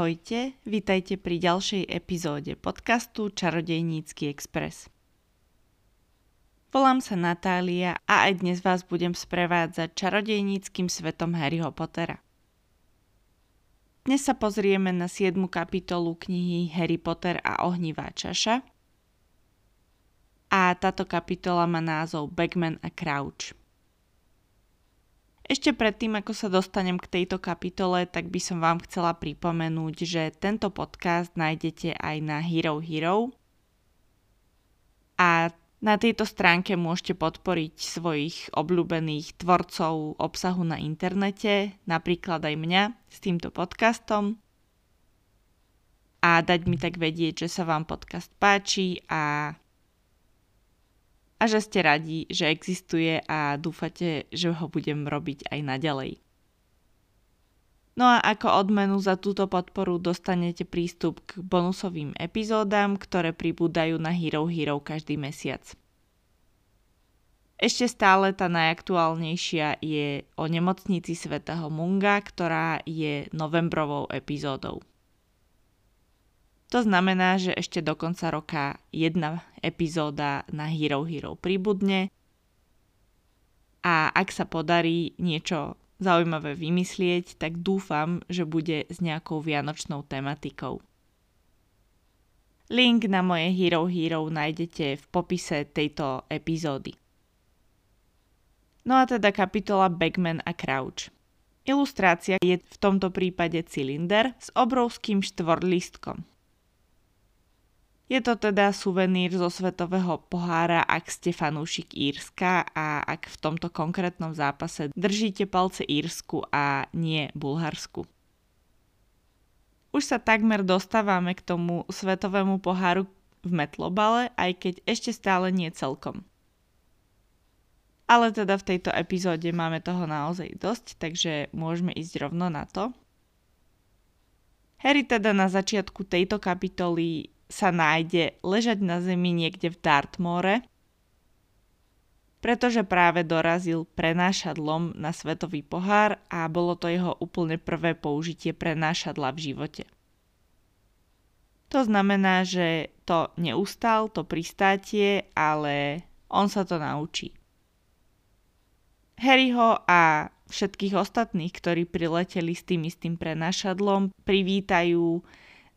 Ahojte, vítajte pri ďalšej epizóde podcastu Čarodejnícky Express. Volám sa Natália a aj dnes vás budem sprevádzať čarodejníckým svetom Harryho Pottera. Dnes sa pozrieme na 7. kapitolu knihy Harry Potter a ohnivá čaša. A táto kapitola má názov Bagman a Crouch. Ešte predtým, ako sa dostanem k tejto kapitole, tak by som vám chcela pripomenúť, že tento podcast nájdete aj na Hero Hero. A na tejto stránke môžete podporiť svojich obľúbených tvorcov obsahu na internete, napríklad aj mňa s týmto podcastom. A dať mi tak vedieť, že sa vám podcast páči a a že ste radi, že existuje a dúfate, že ho budem robiť aj naďalej. No a ako odmenu za túto podporu dostanete prístup k bonusovým epizódam, ktoré pribúdajú na Hero Hero každý mesiac. Ešte stále tá najaktuálnejšia je o nemocnici svätého Munga, ktorá je novembrovou epizódou. To znamená, že ešte do konca roka jedna epizóda na Hero Hero pribudne a ak sa podarí niečo zaujímavé vymyslieť, tak dúfam, že bude s nejakou vianočnou tematikou. Link na moje Hero Hero nájdete v popise tejto epizódy. No a teda kapitola Bagman a Crouch. Ilustrácia je v tomto prípade cylinder s obrovským štvorlistkom. Je to teda suvenír zo svetového pohára, ak ste fanúšik Írska a ak v tomto konkrétnom zápase držíte palce Írsku a nie Bulharsku. Už sa takmer dostávame k tomu svetovému poháru v metlobale, aj keď ešte stále nie celkom. Ale teda v tejto epizóde máme toho naozaj dosť, takže môžeme ísť rovno na to. Harry teda na začiatku tejto kapitoly sa nájde ležať na zemi niekde v Dartmore, pretože práve dorazil prenášadlom na svetový pohár a bolo to jeho úplne prvé použitie prenášadla v živote. To znamená, že to neustal, to pristátie, ale on sa to naučí. Harryho a všetkých ostatných, ktorí prileteli s tým istým prenášadlom, privítajú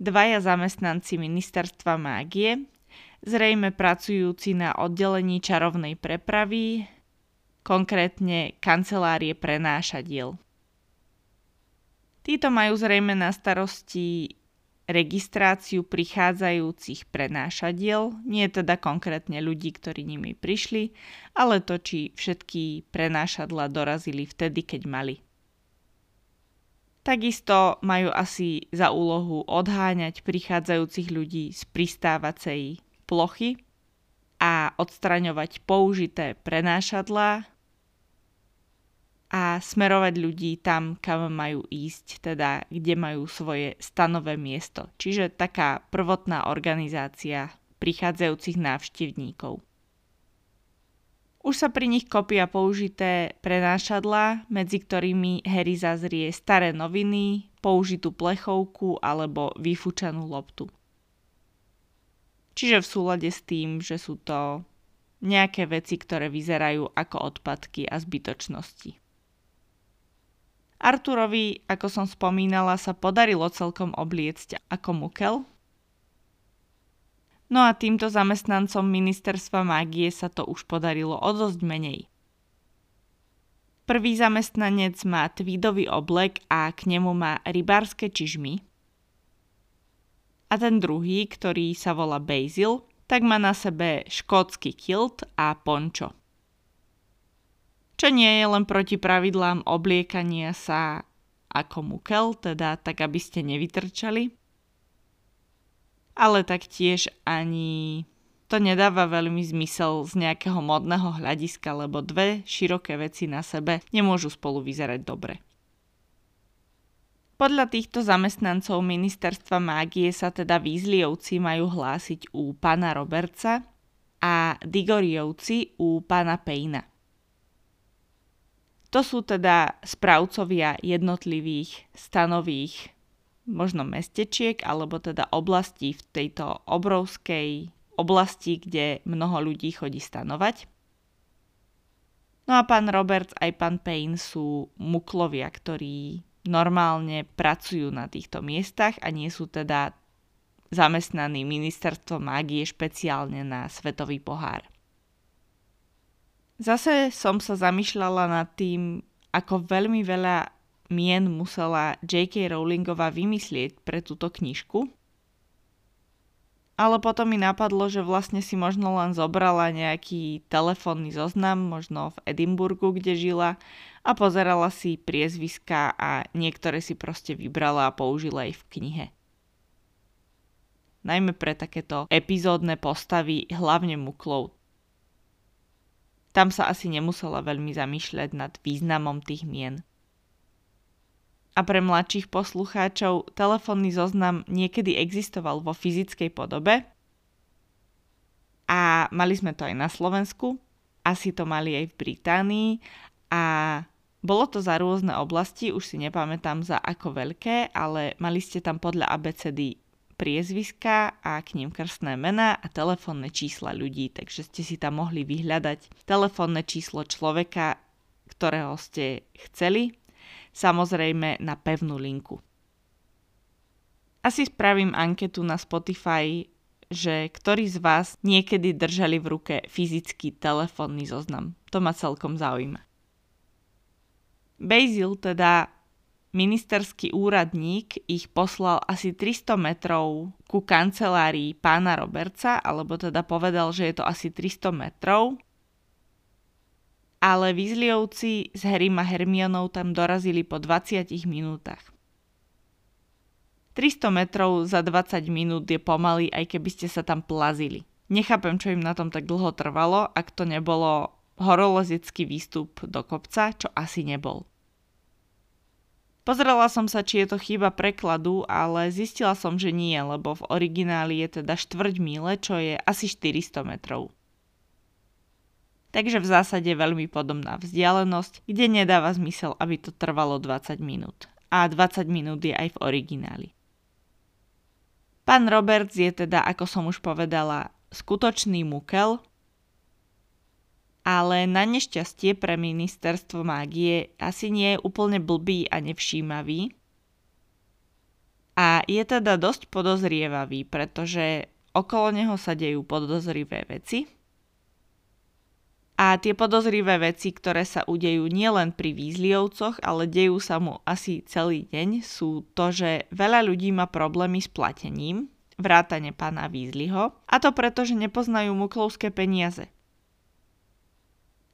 dvaja zamestnanci ministerstva mágie, zrejme pracujúci na oddelení čarovnej prepravy, konkrétne kancelárie prenášadiel. Títo majú zrejme na starosti registráciu prichádzajúcich prenášadiel, nie teda konkrétne ľudí, ktorí nimi prišli, ale to, či všetky prenášadla dorazili vtedy, keď mali. Takisto majú asi za úlohu odháňať prichádzajúcich ľudí z pristávacej plochy a odstraňovať použité prenášadlá a smerovať ľudí tam, kam majú ísť, teda kde majú svoje stanové miesto. Čiže taká prvotná organizácia prichádzajúcich návštevníkov. Už sa pri nich kopia použité prenášadlá, medzi ktorými Harry zazrie staré noviny, použitú plechovku alebo vyfúčanú loptu. Čiže v súlade s tým, že sú to nejaké veci, ktoré vyzerajú ako odpadky a zbytočnosti. Arturovi, ako som spomínala, sa podarilo celkom obliecť ako mukel, No a týmto zamestnancom ministerstva mágie sa to už podarilo o dosť menej. Prvý zamestnanec má tweedový oblek a k nemu má rybárske čižmy. A ten druhý, ktorý sa volá Basil, tak má na sebe škótsky kilt a pončo. Čo nie je len proti pravidlám obliekania sa ako mukel, teda tak, aby ste nevytrčali, ale taktiež ani to nedáva veľmi zmysel z nejakého modného hľadiska, lebo dve široké veci na sebe nemôžu spolu vyzerať dobre. Podľa týchto zamestnancov ministerstva mágie sa teda výzliovci majú hlásiť u pána Robertsa a Digoriovci u pána Pejna. To sú teda správcovia jednotlivých stanových možno mestečiek alebo teda oblastí v tejto obrovskej oblasti, kde mnoho ľudí chodí stanovať. No a pán Roberts aj pán Payne sú muklovia, ktorí normálne pracujú na týchto miestach a nie sú teda zamestnaní ministerstvo mágie špeciálne na svetový pohár. Zase som sa zamýšľala nad tým, ako veľmi veľa mien musela J.K. Rowlingová vymyslieť pre túto knižku, ale potom mi napadlo, že vlastne si možno len zobrala nejaký telefónny zoznam, možno v Edimburgu, kde žila a pozerala si priezviska a niektoré si proste vybrala a použila aj v knihe. Najmä pre takéto epizódne postavy, hlavne muklov. Tam sa asi nemusela veľmi zamýšľať nad významom tých mien a pre mladších poslucháčov telefónny zoznam niekedy existoval vo fyzickej podobe. A mali sme to aj na Slovensku, asi to mali aj v Británii. A bolo to za rôzne oblasti, už si nepamätám za ako veľké, ale mali ste tam podľa ABCD priezviska a k ním krstné mená a telefónne čísla ľudí, takže ste si tam mohli vyhľadať telefónne číslo človeka, ktorého ste chceli samozrejme na pevnú linku. Asi spravím anketu na Spotify, že ktorí z vás niekedy držali v ruke fyzický telefónny zoznam. To ma celkom zaujíma. Basil, teda ministerský úradník, ich poslal asi 300 metrov ku kancelárii pána Roberta, alebo teda povedal, že je to asi 300 metrov ale Weasleyovci s Harrym a Hermionou tam dorazili po 20 minútach. 300 metrov za 20 minút je pomaly, aj keby ste sa tam plazili. Nechápem, čo im na tom tak dlho trvalo, ak to nebolo horolezecký výstup do kopca, čo asi nebol. Pozrela som sa, či je to chyba prekladu, ale zistila som, že nie, lebo v origináli je teda štvrť míle, čo je asi 400 metrov takže v zásade veľmi podobná vzdialenosť, kde nedáva zmysel, aby to trvalo 20 minút. A 20 minút je aj v origináli. Pán Roberts je teda, ako som už povedala, skutočný mukel, ale na nešťastie pre ministerstvo mágie asi nie je úplne blbý a nevšímavý. A je teda dosť podozrievavý, pretože okolo neho sa dejú podozrivé veci – a tie podozrivé veci, ktoré sa udejú nielen pri výzliovcoch, ale dejú sa mu asi celý deň, sú to, že veľa ľudí má problémy s platením, vrátane pána Výzliho, a to preto, že nepoznajú muklovské peniaze.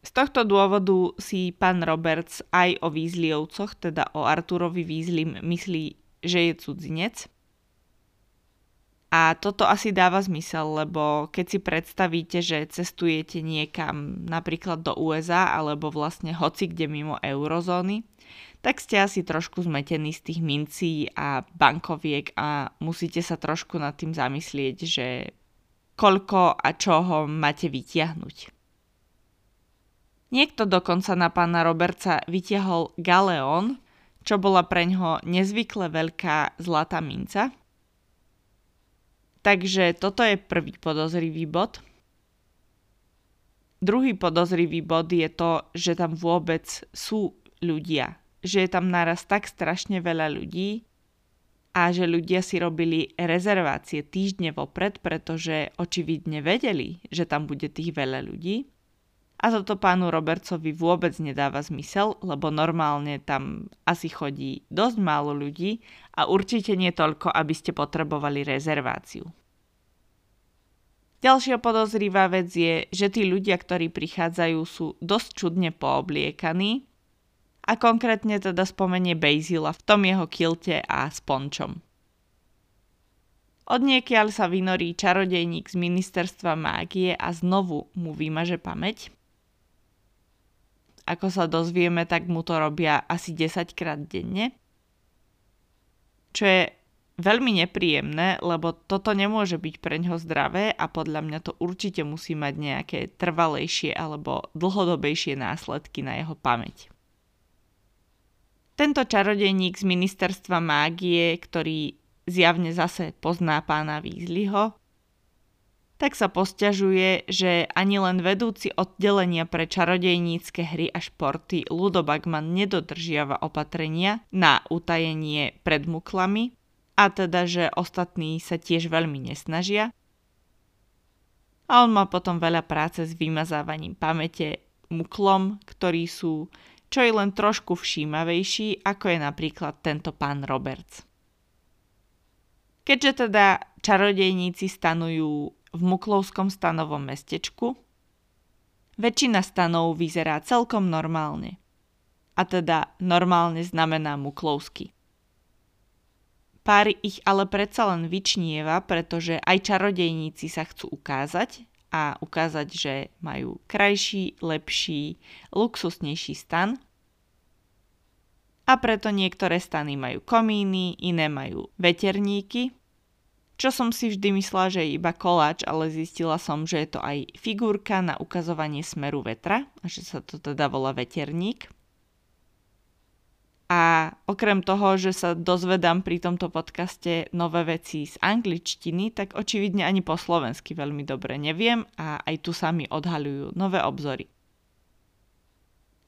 Z tohto dôvodu si pán Roberts aj o Výzliovcoch, teda o Arturovi Výzlim, myslí, že je cudzinec a toto asi dáva zmysel, lebo keď si predstavíte, že cestujete niekam napríklad do USA alebo vlastne hoci kde mimo eurozóny, tak ste asi trošku zmetení z tých mincí a bankoviek a musíte sa trošku nad tým zamyslieť, že koľko a čoho máte vytiahnuť. Niekto dokonca na pána Roberta vytiahol galeón, čo bola pre ňoho nezvykle veľká zlatá minca – Takže toto je prvý podozrivý bod. Druhý podozrivý bod je to, že tam vôbec sú ľudia. Že je tam naraz tak strašne veľa ľudí a že ľudia si robili rezervácie týždne vopred, pretože očividne vedeli, že tam bude tých veľa ľudí a toto pánu Robertsovi vôbec nedáva zmysel, lebo normálne tam asi chodí dosť málo ľudí a určite nie toľko, aby ste potrebovali rezerváciu. Ďalšia podozrivá vec je, že tí ľudia, ktorí prichádzajú, sú dosť čudne poobliekaní a konkrétne teda spomenie Bazila v tom jeho kilte a spončom. Od niekiaľ sa vynorí čarodejník z ministerstva mágie a znovu mu vymaže pamäť ako sa dozvieme, tak mu to robia asi 10 krát denne. Čo je veľmi nepríjemné, lebo toto nemôže byť pre ňo zdravé a podľa mňa to určite musí mať nejaké trvalejšie alebo dlhodobejšie následky na jeho pamäť. Tento čarodejník z ministerstva mágie, ktorý zjavne zase pozná pána Weasleyho, tak sa posťažuje, že ani len vedúci oddelenia pre čarodejnícke hry a športy Ludo Bagman nedodržiava opatrenia na utajenie pred muklami a teda, že ostatní sa tiež veľmi nesnažia. A on má potom veľa práce s vymazávaním pamäte muklom, ktorí sú čo je len trošku všímavejší, ako je napríklad tento pán Roberts. Keďže teda čarodejníci stanujú v Muklovskom stanovom mestečku, väčšina stanov vyzerá celkom normálne. A teda normálne znamená Muklovsky. Pár ich ale predsa len vyčnieva, pretože aj čarodejníci sa chcú ukázať a ukázať, že majú krajší, lepší, luxusnejší stan. A preto niektoré stany majú komíny, iné majú veterníky čo som si vždy myslela, že je iba koláč, ale zistila som, že je to aj figurka na ukazovanie smeru vetra a že sa to teda volá veterník. A okrem toho, že sa dozvedám pri tomto podcaste nové veci z angličtiny, tak očividne ani po slovensky veľmi dobre neviem a aj tu sa mi odhaľujú nové obzory.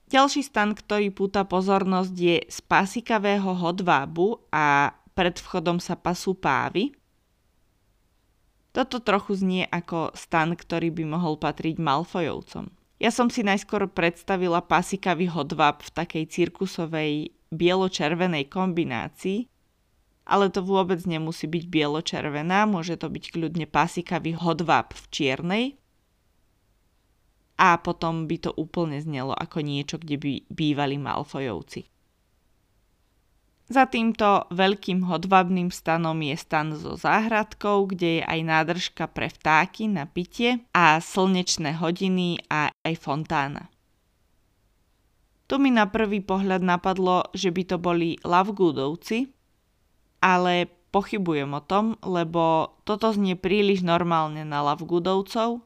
Ďalší stan, ktorý púta pozornosť je z pásikavého hodvábu a pred vchodom sa pasú pávy. Toto trochu znie ako stan, ktorý by mohol patriť Malfojovcom. Ja som si najskôr predstavila pasikavý hodvab v takej cirkusovej bielo-červenej kombinácii, ale to vôbec nemusí byť bielo-červená, môže to byť kľudne pasikavý hodvab v čiernej a potom by to úplne znelo ako niečo, kde by bývali Malfojovci. Za týmto veľkým hodvabným stanom je stan so záhradkou, kde je aj nádržka pre vtáky na pitie a slnečné hodiny a aj fontána. Tu mi na prvý pohľad napadlo, že by to boli Lovegoodovci, ale pochybujem o tom, lebo toto znie príliš normálne na Lovegoodovcov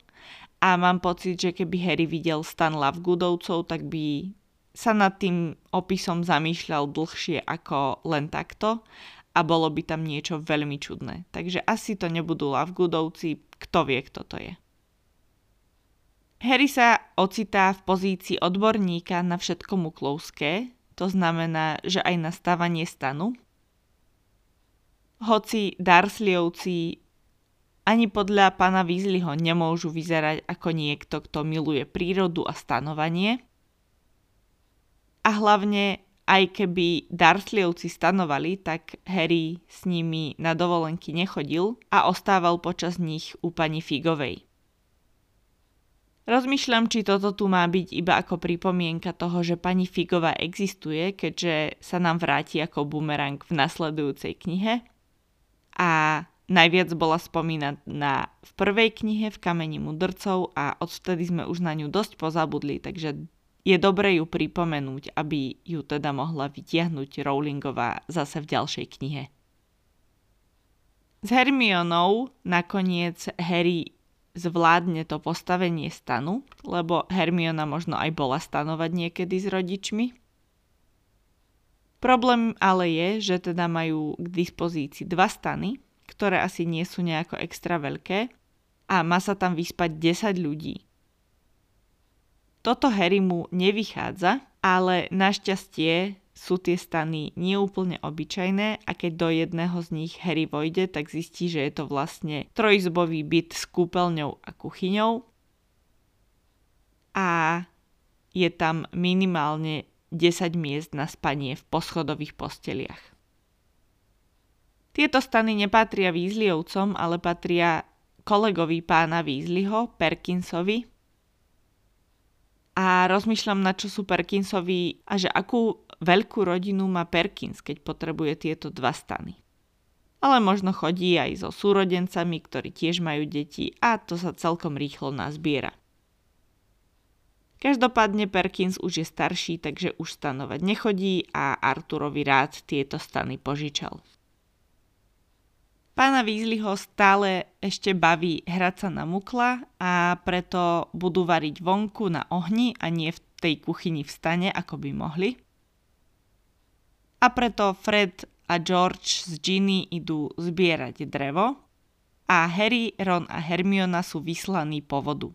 a mám pocit, že keby Harry videl stan Lovegoodovcov, tak by sa nad tým opisom zamýšľal dlhšie ako len takto a bolo by tam niečo veľmi čudné. Takže asi to nebudú Lovegoodovci, kto vie, kto to je. Harry sa ocitá v pozícii odborníka na všetko muklovské, to znamená, že aj na stavanie stanu. Hoci Darsleyovci ani podľa pána Weasleyho nemôžu vyzerať ako niekto, kto miluje prírodu a stanovanie, a hlavne aj keby Dursleyovci stanovali, tak Harry s nimi na dovolenky nechodil a ostával počas nich u pani Figovej. Rozmýšľam, či toto tu má byť iba ako pripomienka toho, že pani Figová existuje, keďže sa nám vráti ako bumerang v nasledujúcej knihe. A najviac bola spomínaná v prvej knihe v Kameni mudrcov a odvtedy sme už na ňu dosť pozabudli, takže je dobre ju pripomenúť, aby ju teda mohla vytiahnuť Rowlingová zase v ďalšej knihe. S Hermionou nakoniec Harry zvládne to postavenie stanu, lebo Hermiona možno aj bola stanovať niekedy s rodičmi. Problém ale je, že teda majú k dispozícii dva stany, ktoré asi nie sú nejako extra veľké a má sa tam vyspať 10 ľudí. Toto Harry mu nevychádza, ale našťastie sú tie stany neúplne obyčajné a keď do jedného z nich Harry vojde, tak zistí, že je to vlastne trojizbový byt s kúpeľňou a kuchyňou a je tam minimálne 10 miest na spanie v poschodových posteliach. Tieto stany nepatria Weasleyovcom, ale patria kolegovi pána Weasleyho, Perkinsovi, a rozmýšľam, na čo sú Perkinsovi a že akú veľkú rodinu má Perkins, keď potrebuje tieto dva stany. Ale možno chodí aj so súrodencami, ktorí tiež majú deti a to sa celkom rýchlo nazbiera. Každopádne Perkins už je starší, takže už stanovať nechodí a Arturovi rád tieto stany požičal. Pána Weasleyho stále ešte baví hrať sa na mukla a preto budú variť vonku na ohni a nie v tej kuchyni v stane, ako by mohli. a preto Fred a George z Ginny idú zbierať drevo a Harry, Ron a Hermiona sú vyslaní po vodu.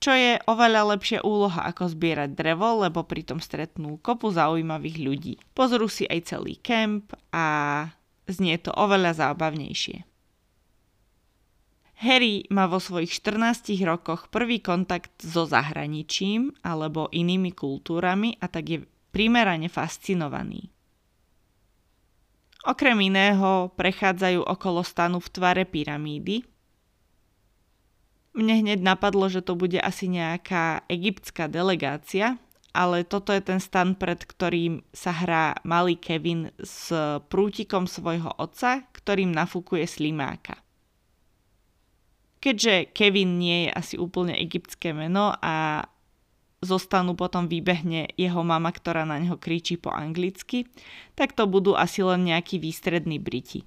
Čo je oveľa lepšia úloha ako zbierať drevo, lebo pritom stretnú kopu zaujímavých ľudí. Pozrú si aj celý kemp a znie to oveľa zábavnejšie. Harry má vo svojich 14 rokoch prvý kontakt so zahraničím alebo inými kultúrami a tak je primerane fascinovaný. Okrem iného prechádzajú okolo stanu v tvare pyramídy. Mne hneď napadlo, že to bude asi nejaká egyptská delegácia, ale toto je ten stan, pred ktorým sa hrá malý Kevin s prútikom svojho otca, ktorým nafúkuje slimáka. Keďže Kevin nie je asi úplne egyptské meno a zostanú potom vybehne jeho mama, ktorá na neho kričí po anglicky, tak to budú asi len nejakí výstrední Briti.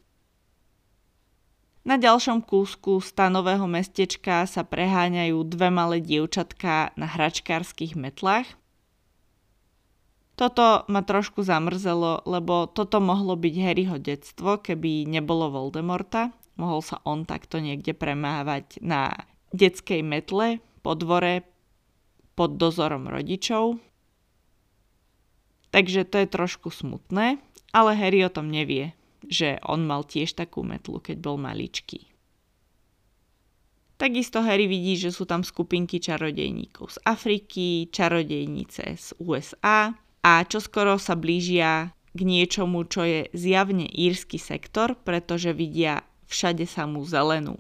Na ďalšom kúsku stanového mestečka sa preháňajú dve malé dievčatka na hračkárskych metlách. Toto ma trošku zamrzelo, lebo toto mohlo byť Harryho detstvo, keby nebolo Voldemorta mohol sa on takto niekde premávať na detskej metle po dvore pod dozorom rodičov. Takže to je trošku smutné, ale Harry o tom nevie, že on mal tiež takú metlu, keď bol maličký. Takisto Harry vidí, že sú tam skupinky čarodejníkov z Afriky, čarodejnice z USA a čoskoro sa blížia k niečomu, čo je zjavne írsky sektor, pretože vidia všade samú zelenú.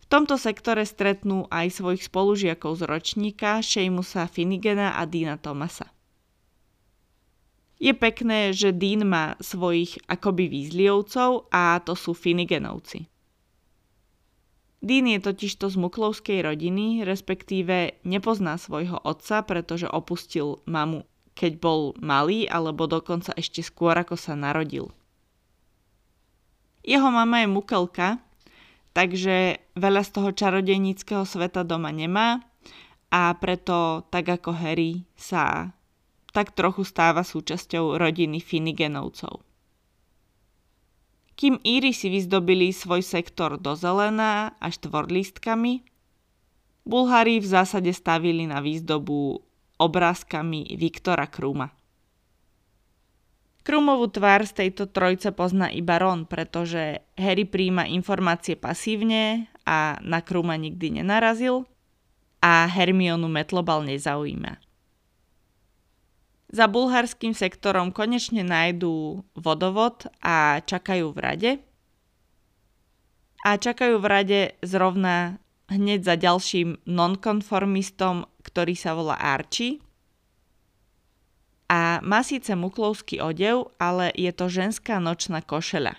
V tomto sektore stretnú aj svojich spolužiakov z ročníka Seamusa Finnigana a Dina Thomasa. Je pekné, že Dean má svojich akoby výzliovcov a to sú Finniganovci. Dean je totižto z muklovskej rodiny, respektíve nepozná svojho otca, pretože opustil mamu, keď bol malý, alebo dokonca ešte skôr ako sa narodil. Jeho mama je mukelka, takže veľa z toho čarodejníckého sveta doma nemá a preto, tak ako Harry, sa tak trochu stáva súčasťou rodiny Finniganovcov. Kým Íry si vyzdobili svoj sektor do zelená a štvorlistkami, Bulhári v zásade stavili na výzdobu obrázkami Viktora Kruma. Krumovú tvár z tejto trojce pozná iba Ron, pretože Harry príjma informácie pasívne a na Kruma nikdy nenarazil a Hermionu Metlobal nezaujíma. Za bulharským sektorom konečne nájdú vodovod a čakajú v rade. A čakajú v rade zrovna hneď za ďalším nonkonformistom, ktorý sa volá Archie, a má síce muklovský odev, ale je to ženská nočná košeľa.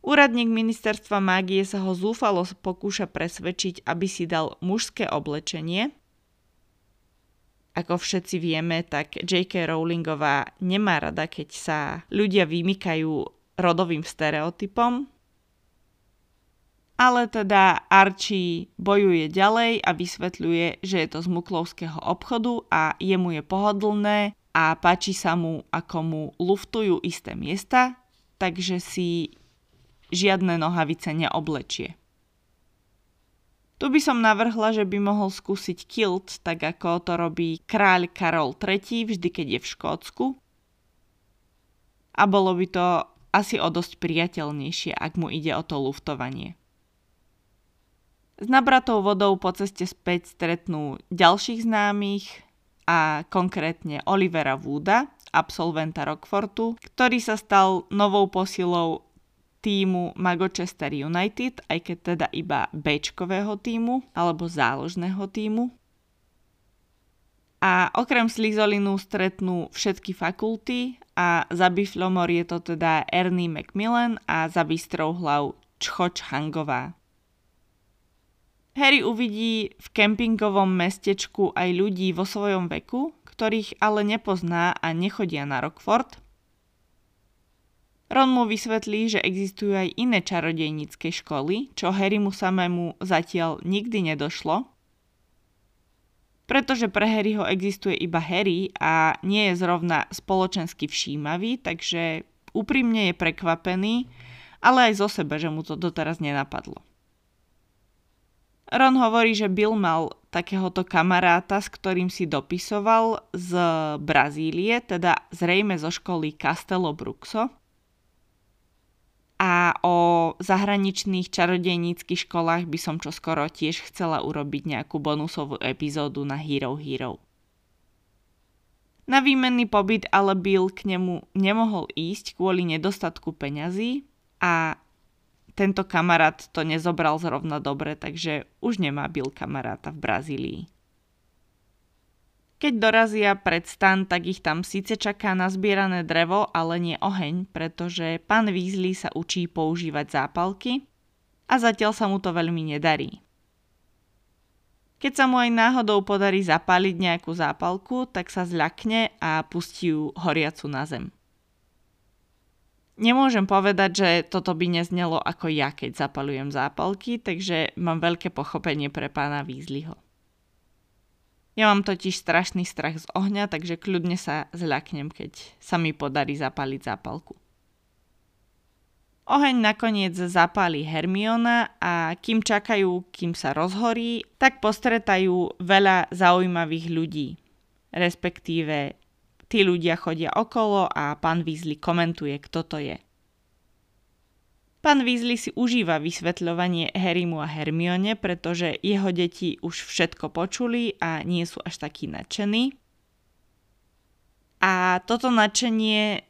Úradník ministerstva mágie sa ho zúfalo pokúša presvedčiť, aby si dal mužské oblečenie. Ako všetci vieme, tak J.K. Rowlingová nemá rada, keď sa ľudia vymykajú rodovým stereotypom, ale teda Archie bojuje ďalej a vysvetľuje, že je to z muklovského obchodu a jemu je pohodlné a páči sa mu, ako mu luftujú isté miesta, takže si žiadne nohavice neoblečie. Tu by som navrhla, že by mohol skúsiť kilt, tak ako to robí kráľ Karol III vždy, keď je v Škótsku. A bolo by to asi o dosť priateľnejšie, ak mu ide o to luftovanie. S nabratou vodou po ceste späť stretnú ďalších známych a konkrétne Olivera Wooda, absolventa Rockfortu, ktorý sa stal novou posilou týmu Magochester United, aj keď teda iba Bčkového týmu alebo záložného týmu. A okrem Slizolinu stretnú všetky fakulty a za Biflomor je to teda Ernie Macmillan a za Bystrou hlav Čchoč Hangová. Harry uvidí v kempingovom mestečku aj ľudí vo svojom veku, ktorých ale nepozná a nechodia na Rockford. Ron mu vysvetlí, že existujú aj iné čarodejnícke školy, čo Harry mu samému zatiaľ nikdy nedošlo. pretože pre Harryho existuje iba Harry a nie je zrovna spoločensky všímavý, takže úprimne je prekvapený, ale aj zo seba, že mu to doteraz nenapadlo. Ron hovorí, že Bill mal takéhoto kamaráta, s ktorým si dopisoval z Brazílie, teda zrejme zo školy Castelo Bruxo. A o zahraničných čarodejníckých školách by som čoskoro tiež chcela urobiť nejakú bonusovú epizódu na Hero Hero. Na výmenný pobyt ale Bill k nemu nemohol ísť kvôli nedostatku peňazí a tento kamarát to nezobral zrovna dobre, takže už nemá Bill kamaráta v Brazílii. Keď dorazia pred stan, tak ich tam síce čaká nazbierané drevo, ale nie oheň, pretože pán Weasley sa učí používať zápalky a zatiaľ sa mu to veľmi nedarí. Keď sa mu aj náhodou podarí zapáliť nejakú zápalku, tak sa zľakne a pustí ju horiacu na zem. Nemôžem povedať, že toto by neznelo ako ja, keď zapalujem zápalky, takže mám veľké pochopenie pre pána Weasleyho. Ja mám totiž strašný strach z ohňa, takže kľudne sa zľaknem, keď sa mi podarí zapaliť zápalku. Oheň nakoniec zapáli Hermiona a kým čakajú, kým sa rozhorí, tak postretajú veľa zaujímavých ľudí, respektíve Tí ľudia chodia okolo a pán Weasley komentuje, kto to je. Pán Weasley si užíva vysvetľovanie Harrymu a Hermione, pretože jeho deti už všetko počuli a nie sú až takí nadšení. A toto nadšenie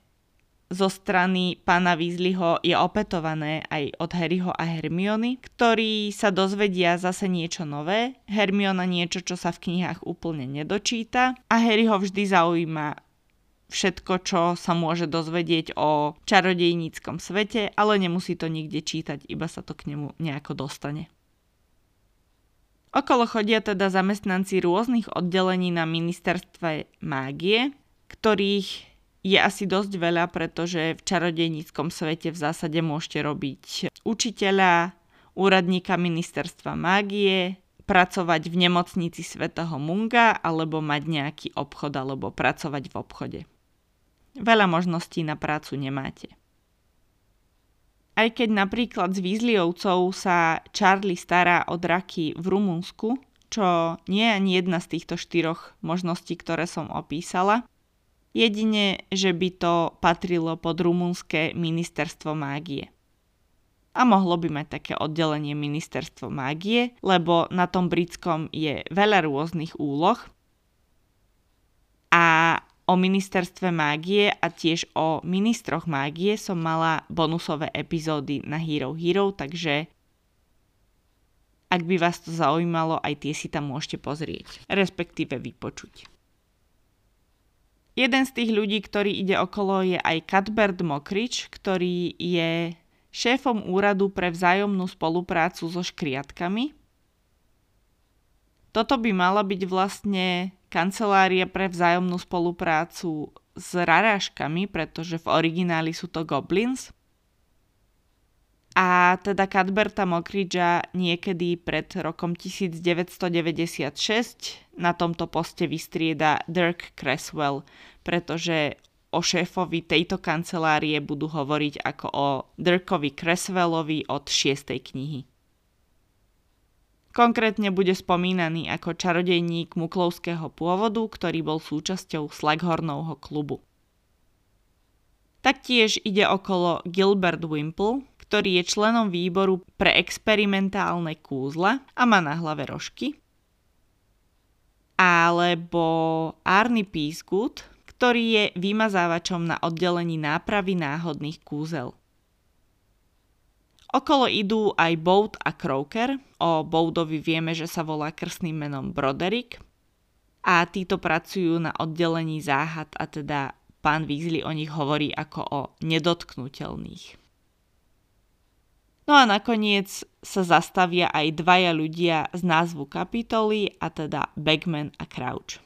zo strany pána Weasleyho je opetované aj od Harryho a Hermiony, ktorí sa dozvedia zase niečo nové, Hermiona niečo, čo sa v knihách úplne nedočíta a Harryho vždy zaujíma všetko, čo sa môže dozvedieť o čarodejníckom svete, ale nemusí to nikde čítať, iba sa to k nemu nejako dostane. Okolo chodia teda zamestnanci rôznych oddelení na ministerstve mágie, ktorých je asi dosť veľa, pretože v čarodejníckom svete v zásade môžete robiť učiteľa, úradníka ministerstva mágie, pracovať v nemocnici svätého Munga alebo mať nejaký obchod alebo pracovať v obchode. Veľa možností na prácu nemáte. Aj keď napríklad z Weasleyovcov sa Charlie stará o draky v Rumunsku, čo nie je ani jedna z týchto štyroch možností, ktoré som opísala, jedine, že by to patrilo pod rumunské ministerstvo mágie. A mohlo by mať také oddelenie ministerstvo mágie, lebo na tom britskom je veľa rôznych úloh O ministerstve mágie a tiež o ministroch mágie som mala bonusové epizódy na Hero Hero, takže ak by vás to zaujímalo, aj tie si tam môžete pozrieť, respektíve vypočuť. Jeden z tých ľudí, ktorý ide okolo, je aj Cuthbert Mokrič, ktorý je šéfom úradu pre vzájomnú spoluprácu so škriatkami. Toto by mala byť vlastne kancelária pre vzájomnú spoluprácu s rarážkami, pretože v origináli sú to goblins. A teda Cadberta Mockridgea niekedy pred rokom 1996 na tomto poste vystrieda Dirk Cresswell, pretože o šéfovi tejto kancelárie budú hovoriť ako o Dirkovi Cresswellovi od 6. knihy. Konkrétne bude spomínaný ako čarodejník muklovského pôvodu, ktorý bol súčasťou Slaghornovho klubu. Taktiež ide okolo Gilbert Wimple, ktorý je členom výboru pre experimentálne kúzla a má na hlave rožky. Alebo Arnie Peacegood, ktorý je vymazávačom na oddelení nápravy náhodných kúzel. Okolo idú aj Boat a Croker. O Boudovi vieme, že sa volá krstným menom Broderick. A títo pracujú na oddelení záhad a teda pán Weasley o nich hovorí ako o nedotknutelných. No a nakoniec sa zastavia aj dvaja ľudia z názvu kapitoly, a teda Bagman a Crouch.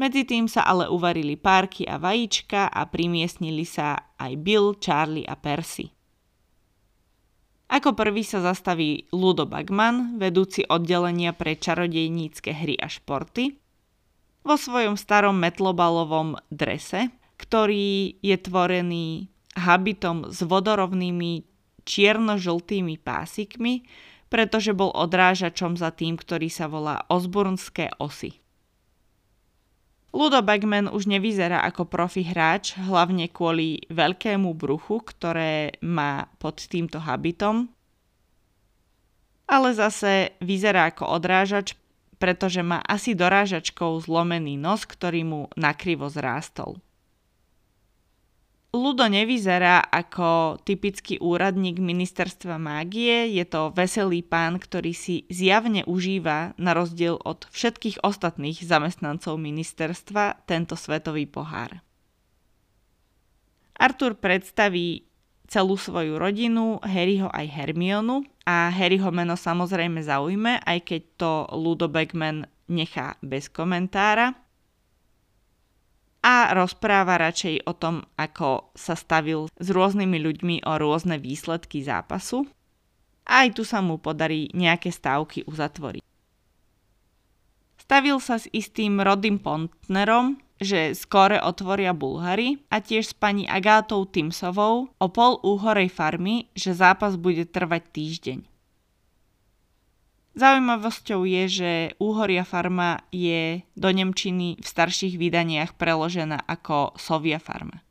Medzi tým sa ale uvarili párky a vajíčka a primiestnili sa aj Bill, Charlie a Percy. Ako prvý sa zastaví Ludo Bagman, vedúci oddelenia pre čarodejnícke hry a športy, vo svojom starom metlobalovom drese, ktorý je tvorený habitom s vodorovnými čierno-žltými pásikmi, pretože bol odrážačom za tým, ktorý sa volá Osbornské osy. Ludo Bagman už nevyzerá ako profi hráč, hlavne kvôli veľkému bruchu, ktoré má pod týmto habitom. Ale zase vyzerá ako odrážač, pretože má asi dorážačkou zlomený nos, ktorý mu nakrivo zrástol. Ludo nevyzerá ako typický úradník ministerstva mágie, je to veselý pán, ktorý si zjavne užíva, na rozdiel od všetkých ostatných zamestnancov ministerstva, tento svetový pohár. Arthur predstaví celú svoju rodinu, Harryho aj Hermionu a Harryho meno samozrejme zaujme, aj keď to Ludo Beckman nechá bez komentára a rozpráva radšej o tom, ako sa stavil s rôznymi ľuďmi o rôzne výsledky zápasu. Aj tu sa mu podarí nejaké stávky uzatvoriť. Stavil sa s istým Rodym Pontnerom, že skore otvoria Bulhary a tiež s pani Agátou Timsovou o pol úhorej farmy, že zápas bude trvať týždeň. Zaujímavosťou je, že Úhoria farma je do Nemčiny v starších vydaniach preložená ako Sovia farma.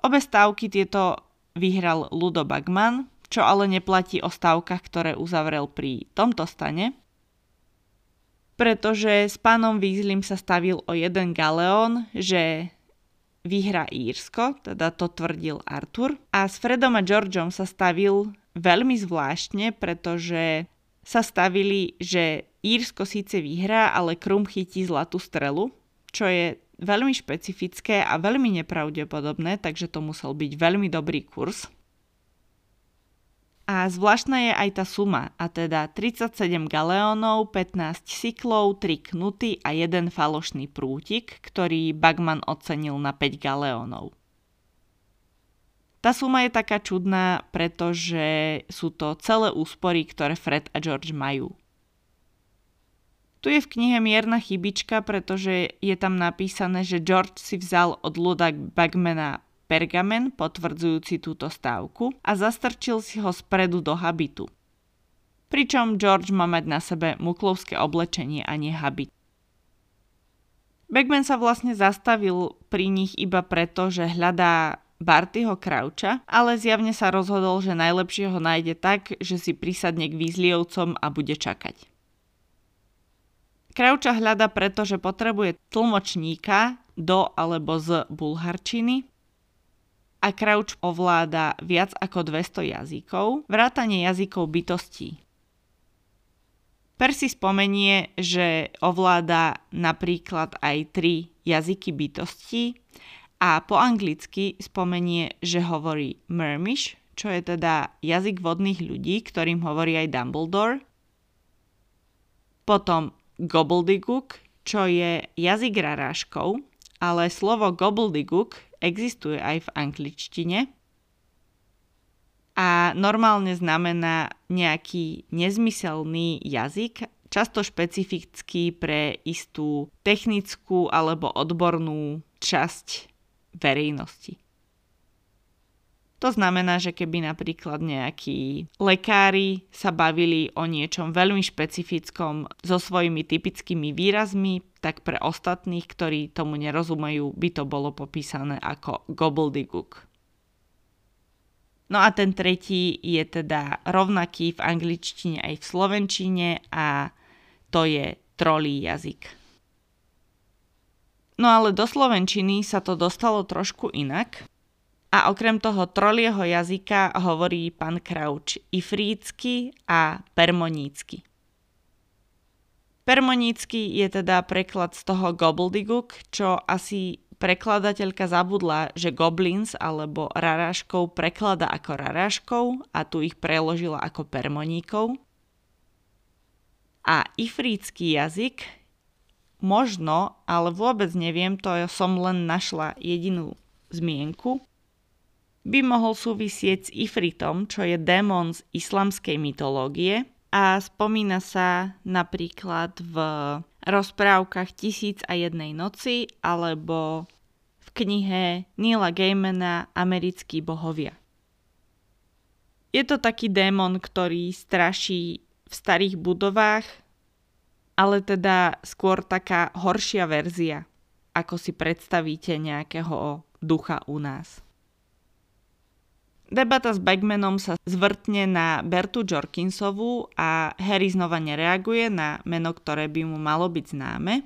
Obe stávky tieto vyhral Ludo Bagman, čo ale neplatí o stávkach, ktoré uzavrel pri tomto stane, pretože s pánom Weasleym sa stavil o jeden galeón, že vyhra Írsko, teda to tvrdil Arthur. A s Fredom a Georgeom sa stavil veľmi zvláštne, pretože sa stavili, že Írsko síce vyhrá, ale Krum chytí zlatú strelu, čo je veľmi špecifické a veľmi nepravdepodobné, takže to musel byť veľmi dobrý kurz. A zvláštna je aj tá suma, a teda 37 galeónov, 15 cyklov, 3 knuty a jeden falošný prútik, ktorý Bagman ocenil na 5 galeónov. Tá suma je taká čudná, pretože sú to celé úspory, ktoré Fred a George majú. Tu je v knihe mierna chybička, pretože je tam napísané, že George si vzal od Luda Bagmana pergamen potvrdzujúci túto stávku a zastrčil si ho spredu do habitu. Pričom George má mať na sebe muklovské oblečenie a nie habit. Bagman sa vlastne zastavil pri nich iba preto, že hľadá Bartyho Krauča, ale zjavne sa rozhodol, že najlepšie ho nájde tak, že si prisadne k výzlievcom a bude čakať. Krauča hľada preto, že potrebuje tlmočníka do alebo z bulharčiny a Krauč ovláda viac ako 200 jazykov, vrátanie jazykov bytostí. Persi spomenie, že ovláda napríklad aj tri jazyky bytostí a po anglicky spomenie, že hovorí Mermish, čo je teda jazyk vodných ľudí, ktorým hovorí aj Dumbledore. Potom Gobbledygook, čo je jazyk raráškov, ale slovo Gobbledygook existuje aj v angličtine a normálne znamená nejaký nezmyselný jazyk, často špecifický pre istú technickú alebo odbornú časť verejnosti. To znamená, že keby napríklad nejakí lekári sa bavili o niečom veľmi špecifickom so svojimi typickými výrazmi, tak pre ostatných, ktorí tomu nerozumejú, by to bolo popísané ako gobbledygook. No a ten tretí je teda rovnaký v angličtine aj v slovenčine a to je trolí jazyk. No ale do slovenčiny sa to dostalo trošku inak. A okrem toho trolieho jazyka hovorí pán Krauč ifrícky a permonícky. Permonícky je teda preklad z toho gobbledygook, čo asi prekladateľka zabudla, že goblins alebo raráškov preklada ako raráškov a tu ich preložila ako permoníkov. A ifrícky jazyk Možno, ale vôbec neviem, to som len našla jedinú zmienku, by mohol súvisieť s Ifritom, čo je démon z islamskej mytológie a spomína sa napríklad v rozprávkach Tisíc a jednej noci alebo v knihe Nila Gaimana Americkí bohovia. Je to taký démon, ktorý straší v starých budovách, ale teda skôr taká horšia verzia, ako si predstavíte nejakého ducha u nás. Debata s Bagmanom sa zvrtne na Bertu Jorkinsovú a Harry znova nereaguje na meno, ktoré by mu malo byť známe.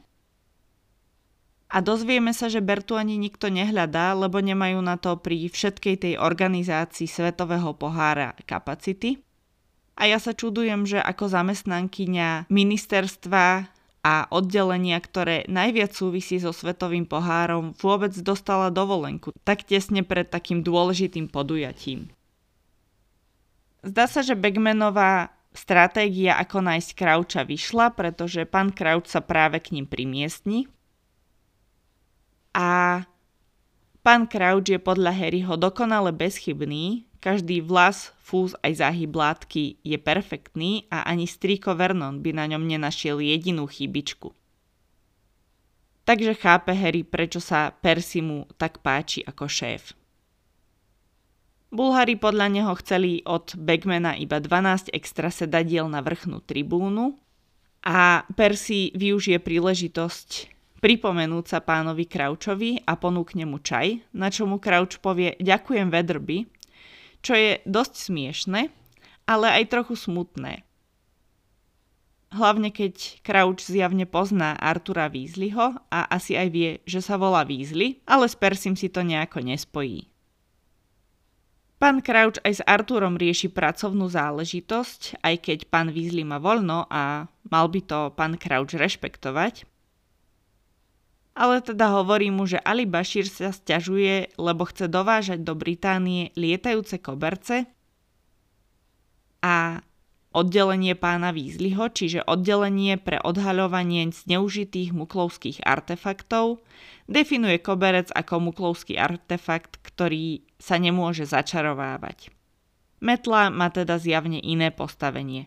A dozvieme sa, že Bertu ani nikto nehľadá, lebo nemajú na to pri všetkej tej organizácii Svetového pohára kapacity. A ja sa čudujem, že ako zamestnankyňa ministerstva a oddelenia, ktoré najviac súvisí so svetovým pohárom, vôbec dostala dovolenku, tak tesne pred takým dôležitým podujatím. Zdá sa, že Begmanová stratégia, ako nájsť Krauča, vyšla, pretože pán Krauč sa práve k ním primiestni. A pán Krauč je podľa Harryho dokonale bezchybný, každý vlas, fúz aj záhyb látky je perfektný a ani strýko Vernon by na ňom nenašiel jedinú chybičku. Takže chápe Harry, prečo sa Percy mu tak páči ako šéf. Bulhári podľa neho chceli od Bagmana iba 12 extra sedadiel na vrchnú tribúnu a Percy využije príležitosť pripomenúť sa pánovi Kraučovi a ponúkne mu čaj, na čo mu Krauč povie ďakujem Vedrby čo je dosť smiešne, ale aj trochu smutné. Hlavne keď Crouch zjavne pozná Artura Weasleyho a asi aj vie, že sa volá Weasley, ale s Persim si to nejako nespojí. Pán Crouch aj s Arturom rieši pracovnú záležitosť, aj keď pán Weasley má voľno a mal by to pán Crouch rešpektovať ale teda hovorí mu, že Ali Bashir sa stiažuje, lebo chce dovážať do Británie lietajúce koberce a oddelenie pána Weasleyho, čiže oddelenie pre odhaľovanie zneužitých muklovských artefaktov, definuje koberec ako muklovský artefakt, ktorý sa nemôže začarovávať. Metla má teda zjavne iné postavenie.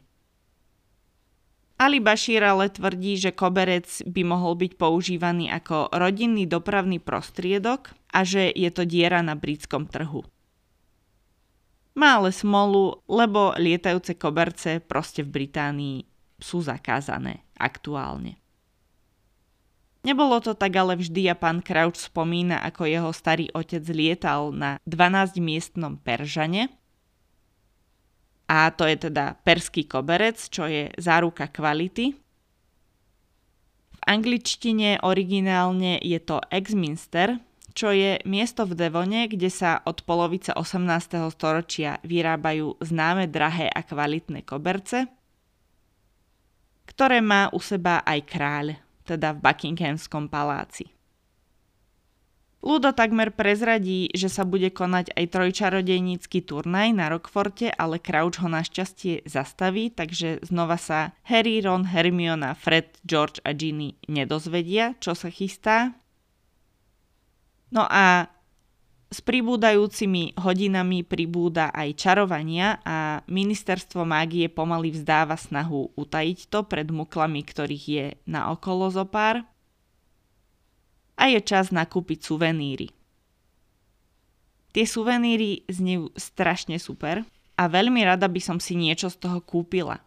Ali Bashir ale tvrdí, že koberec by mohol byť používaný ako rodinný dopravný prostriedok a že je to diera na britskom trhu. Má ale smolu, lebo lietajúce koberce proste v Británii sú zakázané aktuálne. Nebolo to tak ale vždy a pán Crouch spomína, ako jeho starý otec lietal na 12-miestnom Peržane, a to je teda perský koberec, čo je záruka kvality. V angličtine originálne je to Exminster, čo je miesto v Devone, kde sa od polovice 18. storočia vyrábajú známe drahé a kvalitné koberce, ktoré má u seba aj kráľ, teda v Buckinghamskom paláci. Ludo takmer prezradí, že sa bude konať aj trojčarodejnícky turnaj na Rockforte, ale Crouch ho našťastie zastaví, takže znova sa Harry, Ron, Hermiona, Fred, George a Ginny nedozvedia, čo sa chystá. No a s pribúdajúcimi hodinami pribúda aj čarovania a ministerstvo mágie pomaly vzdáva snahu utajiť to pred muklami, ktorých je na okolo zopár a je čas nakúpiť suveníry. Tie suveníry znejú strašne super a veľmi rada by som si niečo z toho kúpila.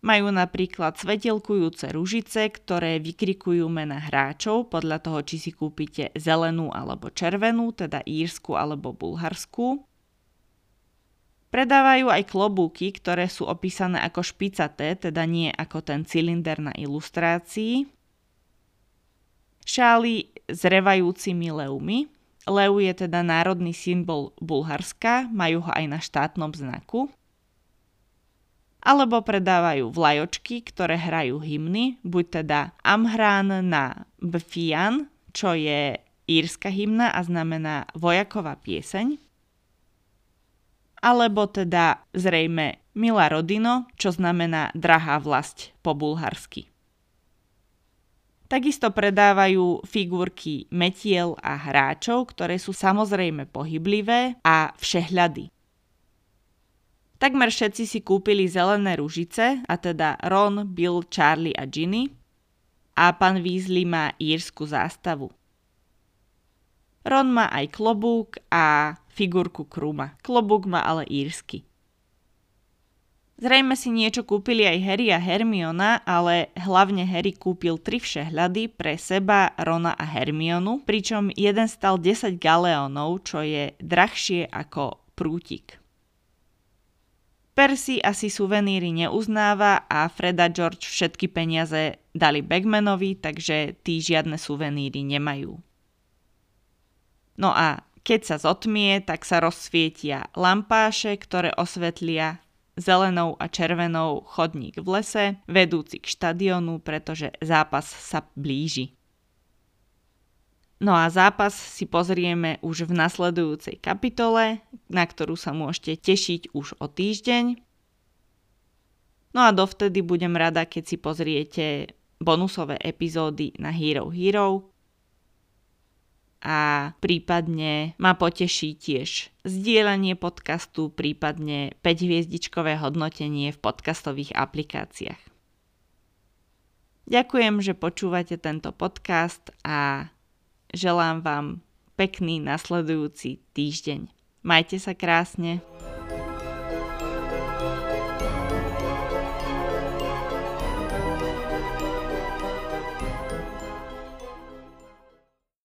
Majú napríklad svetelkujúce ružice, ktoré vykrikujú mena hráčov podľa toho, či si kúpite zelenú alebo červenú, teda írsku alebo bulharskú. Predávajú aj klobúky, ktoré sú opísané ako špicaté, teda nie ako ten cylinder na ilustrácii šály s revajúcimi leumy. Leu je teda národný symbol Bulharska, majú ho aj na štátnom znaku. Alebo predávajú vlajočky, ktoré hrajú hymny, buď teda Amhrán na Bfian, čo je írska hymna a znamená vojaková pieseň. Alebo teda zrejme Mila Rodino, čo znamená drahá vlast po bulharsky. Takisto predávajú figurky metiel a hráčov, ktoré sú samozrejme pohyblivé a všehľady. Takmer všetci si kúpili zelené ružice, a teda Ron, Bill, Charlie a Ginny. A pán Weasley má írsku zástavu. Ron má aj klobúk a figurku Kruma. Klobúk má ale írsky. Zrejme si niečo kúpili aj Harry a Hermiona, ale hlavne Harry kúpil tri všehľady pre seba, Rona a Hermionu, pričom jeden stal 10 galeónov, čo je drahšie ako prútik. Percy asi suveníry neuznáva a Freda George všetky peniaze dali Bagmanovi, takže tí žiadne suveníry nemajú. No a keď sa zotmie, tak sa rozsvietia lampáše, ktoré osvetlia zelenou a červenou chodník v lese, vedúci k štadionu, pretože zápas sa blíži. No a zápas si pozrieme už v nasledujúcej kapitole, na ktorú sa môžete tešiť už o týždeň. No a dovtedy budem rada, keď si pozriete bonusové epizódy na Hero Hero, a prípadne ma poteší tiež zdieľanie podcastu, prípadne 5-hviezdičkové hodnotenie v podcastových aplikáciách. Ďakujem, že počúvate tento podcast a želám vám pekný nasledujúci týždeň. Majte sa krásne.